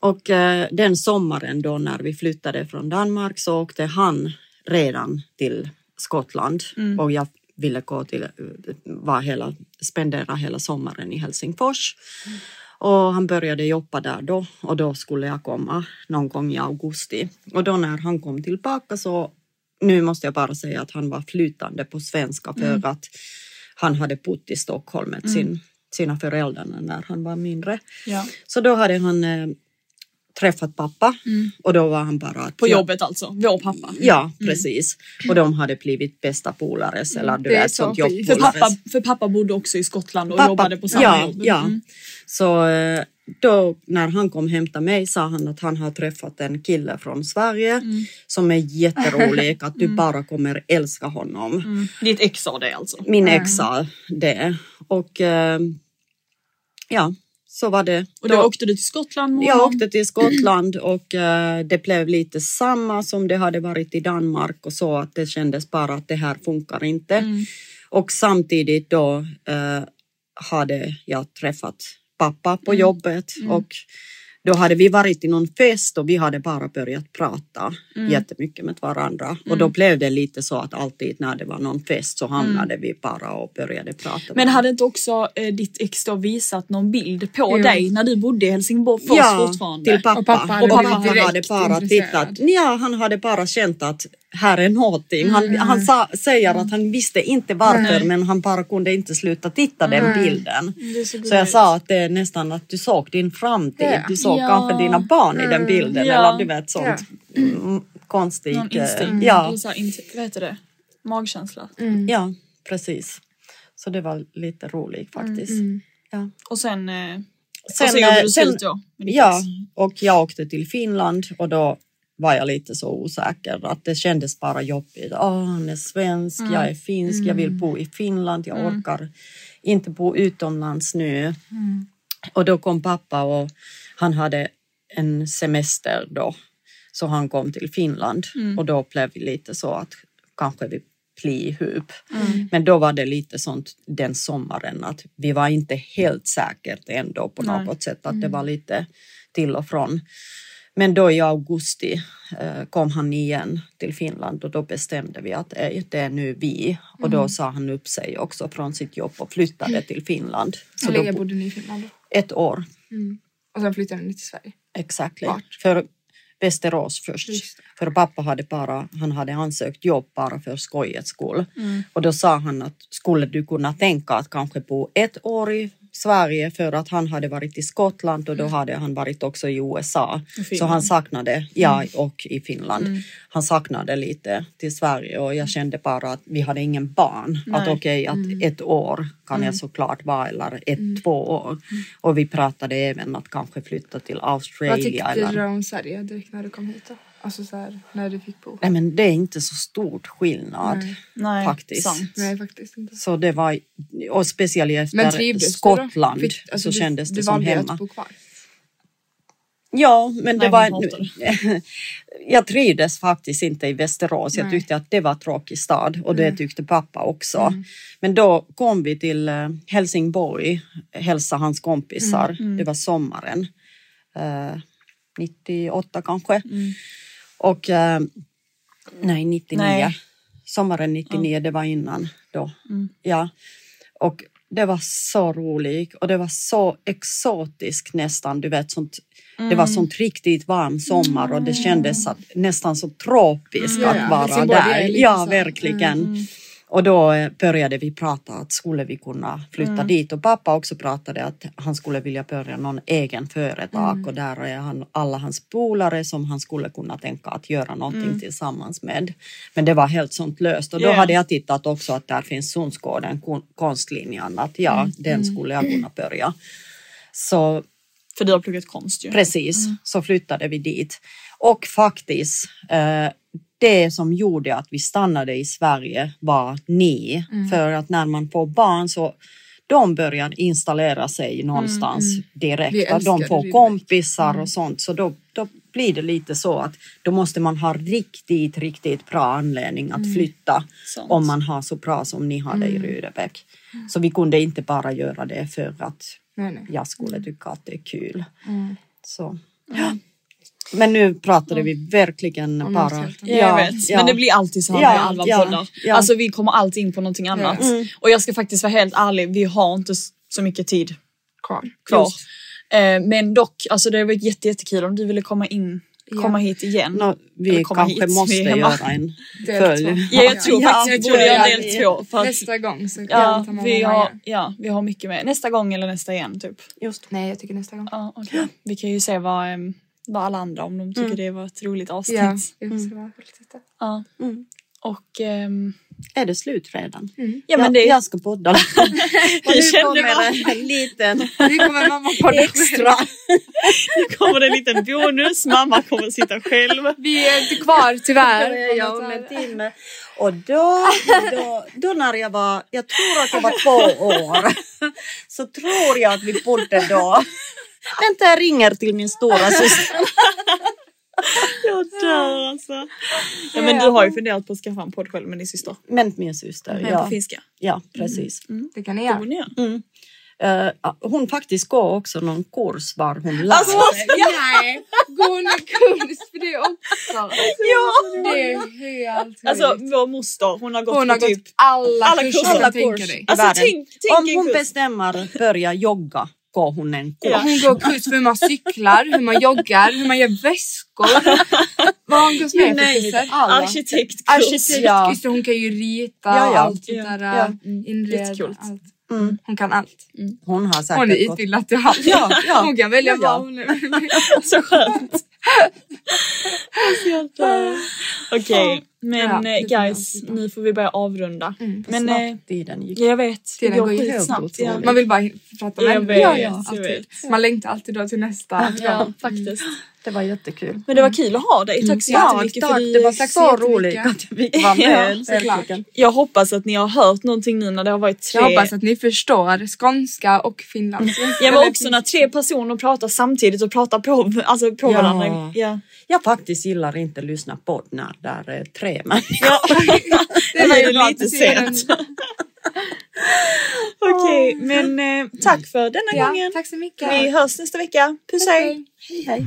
Och eh, den sommaren då när vi flyttade från Danmark så åkte han redan till Skottland och jag ville gå till, eh, var hela, spendera hela sommaren i Helsingfors. Och han började jobba där då och då skulle jag komma någon gång i augusti. Och då när han kom tillbaka så, nu måste jag bara säga att han var flytande på svenska för att han hade bott i Stockholm med sin, sina föräldrar när han var mindre. Ja. Så då hade han eh, träffat pappa och då var han bara... att- På jobbet alltså, vår pappa. Ja, precis. Och de hade blivit bästa polares eller du Det är vet så sånt fint. För pappa, för pappa bodde också i Skottland och Pappa- jobbade på samma ja, jobb. Ja, Mm. så eh, då när han kom hämta mig sa han att han har träffat en kille från Sverige Mm. som är jätterolig, att du bara kommer älska honom. Mm. Ditt ex sa det alltså? Min ex sa det och eh, ja, så var det. Och då åkte du till Skottland med Jag åkte till Skottland och eh, det blev lite samma som det hade varit i Danmark och så att det kändes bara att det här funkar inte. Mm. Och samtidigt då eh, hade jag träffat pappa på Mm. jobbet och då hade vi varit i någon fest och vi hade bara börjat prata Mm. jättemycket med varandra och då blev det lite så att alltid när det var någon fest så hamnade vi bara och började prata. Mm. Men hade inte också eh, ditt ex då visat någon bild på dig när du bodde i Helsingborg fortfarande? till pappa. Och pappa hade Och pappa hade bara tittat. Ja, han hade bara känt att här är någonting. Han, Mm. han sa, säger att han visste inte varför men han bara kunde inte sluta titta den bilden. Så Så jag sa att det är nästan att du såg din framtid. Ja. Du såg Ja. kanske dina barn i den bilden Ja. eller du vet sånt mm, konstigt. Någon eh, instinkt? Ja, så vad heter det? Magkänsla? ja, precis. Så det var lite roligt faktiskt. Ja. Och sen, eh, Sen, och så gjorde eh, du sen- med ditt Ja, och jag åkte till Finland och då var jag lite så osäker att det kändes bara jobbigt. Åh, han är svensk, jag är finsk, jag vill bo i Finland, jag orkar inte bo utomlands nu. Och då kom pappa och han hade en semester då, så han kom till Finland och då blev vi lite så att kanske vi blir ihop. Men då var det lite sånt den sommaren att vi var inte helt säkert ändå på Nej. något sätt att det var lite till och från. Men då i augusti eh, kom han igen till Finland och då bestämde vi att eh, det är nu vi. Och då sa han upp sig också från sitt jobb och flyttade till Finland. Så Hur länge bo- bodde ni i Finland ett år, Och sen flyttade ni till Sverige? exakt. För Västerås först. För pappa hade bara, han hade ansökt jobb bara för skojets skull. Mm. Och då sa han att skulle du kunna tänka att kanske bo ett år i Sverige för att han hade varit i Skottland och då hade han varit också i USA. Så han saknade, ja och i Finland. Han saknade lite till Sverige och jag kände bara att vi hade ingen barn. Att Nej. okej att ett år kan jag såklart vara eller ett, två år. Och vi pratade även att kanske flytta till Vad Australien. tyckte eller... du om Sverige direkt när du kom hit då? Alltså så här, när du fick bo? Nej men det är inte så stort skillnad Nej. Nej, faktiskt. sant. Nej faktiskt inte. Så det var, och speciellt Men efter Skottland? Fick- alltså, så du- kändes det du som hemma. att bo kvar? Ja, men det Nej, var... jag trivdes faktiskt inte i Västerås. Jag Nej. tyckte att det var en tråkig stad och det Mm. tyckte pappa också. Men då kom vi till eh, Helsingborg, hälsa hans kompisar. Mm, Det var sommaren. Eh, 98 kanske. Mm. Och eh, nej, 99. Nej. Sommaren 99, det var innan då. Mm. Ja. Och det var så roligt och det var så exotiskt nästan, du vet sånt. Det Mm. var sånt riktigt varm sommar och det kändes att, nästan så tropiskt Mm. att Ja, vara där. Ja, så. Mm, verkligen. Och då eh, började vi prata att skulle vi kunna flytta Mm. dit och pappa också pratade att han skulle vilja börja någon egen företag Mm. och där är han, alla hans polare som han skulle kunna tänka att göra någonting Mm. tillsammans med. Men det var helt sånt löst och då Ja. hade jag tittat också att där finns Sundsgården kon- konstlinjen att ja, Mm. den skulle jag kunna börja. Så För du har pluggat konst ju. Precis, så flyttade vi dit. Och faktiskt, eh, det som gjorde att vi stannade i Sverige var ni. För att när man får barn så de börjar installera sig någonstans Vi direkt. De det får kompisar och sånt. Så då, då blir det lite så att då måste man ha riktigt, riktigt bra anledning att flytta Sant. om man har så bra som ni hade i Rudebäck. Så vi kunde inte bara göra det för att Nej, nej. jag skulle tycka att det är kul. Så. Ja. Men nu pratade vi verkligen Om bara... Ja, jag vet. Men det blir alltid så här Ja, med alla ja, poddar. ja. Alltså vi kommer alltid in på någonting annat. Mm. Och jag ska faktiskt vara helt ärlig, vi har inte så mycket tid Kvar. kvar. Eh, men dock, alltså det har varit jätte, jättekul om du ville komma in, Ja. komma hit igen. Nå, vi kanske hit, måste göra en två. Ja, jag tror Ja, faktiskt vi ja, borde göra ja, del ja. två. För att, Nästa gång så kan ja, vi ta vi har, ja, vi har mycket med. Nästa gång eller nästa igen typ. Just. Nej, jag tycker nästa gång. Ja, okej. Vi kan ju se vad, em, vad alla andra om de tycker det var ett roligt avsnitt. Ja, vad jag vill titta. Ja. Mm. Och ehm, Är det slut redan? ja men jag, det, jag ska podda. Och nu kommer jag. en liten Nu kommer mamma podda extra. nu kommer det en liten bonus. Mamma kommer sitta själv. Vi är inte kvar tyvärr. jag om en timme. Och då, då, då när jag var, jag tror att jag var två år, så tror jag att vi bodde då. Vänta, jag ringer till min stora syster. Jag dör alltså. Ja men du har ju funderat på att skaffa en podd själv med din syster. Men min syster, Men på ja. finska. Ja, precis. Det kan ni Det göra. borde ni göra. Mm. Eh, hon faktiskt går också någon kurs var hon lär Alltså, sig. Nej, gå en kurs för det också. Ja! Det är helt Alltså vår moster hon har gått Hon har på gått typ alla, alla kurser kurser. Alla kan tänka kurs. dig. Alltså tänk, tänk Om hon kurs. bestämmer börja jogga går hon en kurs. Ja. Hon går kurs för hur man cyklar, hur man joggar, hur man gör väskor. Vad har hon gått med för Nej. Arkitektkurs. Arkitekt, Ja. hon kan ju rita Ja, ja. allt Ja, där. ja. mm, Jättekult. allt. Mm. Hon kan allt. Hon har säkert Hon är utbildad till allt. Ja, ja. Hon kan välja Ja, ja. vad hon är. Så skönt. Okej men Ja, eh, guys nu får vi börja avrunda. Men Snabbt eh, tiden gick. ja, jag vet. Tiden det går ju skitsnabbt. otroligt. Man vill bara prata med Jag henne. vet, Ja, ja, alltid. Man längtar alltid då till nästa. Ja faktiskt. Det var jättekul. Men det var kul att ha dig. Tack så Ja, jättemycket tack. för Det var tack så roligt att vi fick vara med. Ja. Jag hoppas att ni har hört någonting nu när det har varit tre. Jag hoppas att ni förstår skånska och finlandssvenska. Ja men också när tre personer pratar samtidigt och pratar på, alltså på Ja. varandra. Ja. Jag faktiskt gillar inte att lyssna på när det är tre människor. Ja. det var ju lite sent. Okej men eh, tack för denna Ja, gången. tack så mycket. Vi hörs nästa vecka. Puss hej. Hej hej.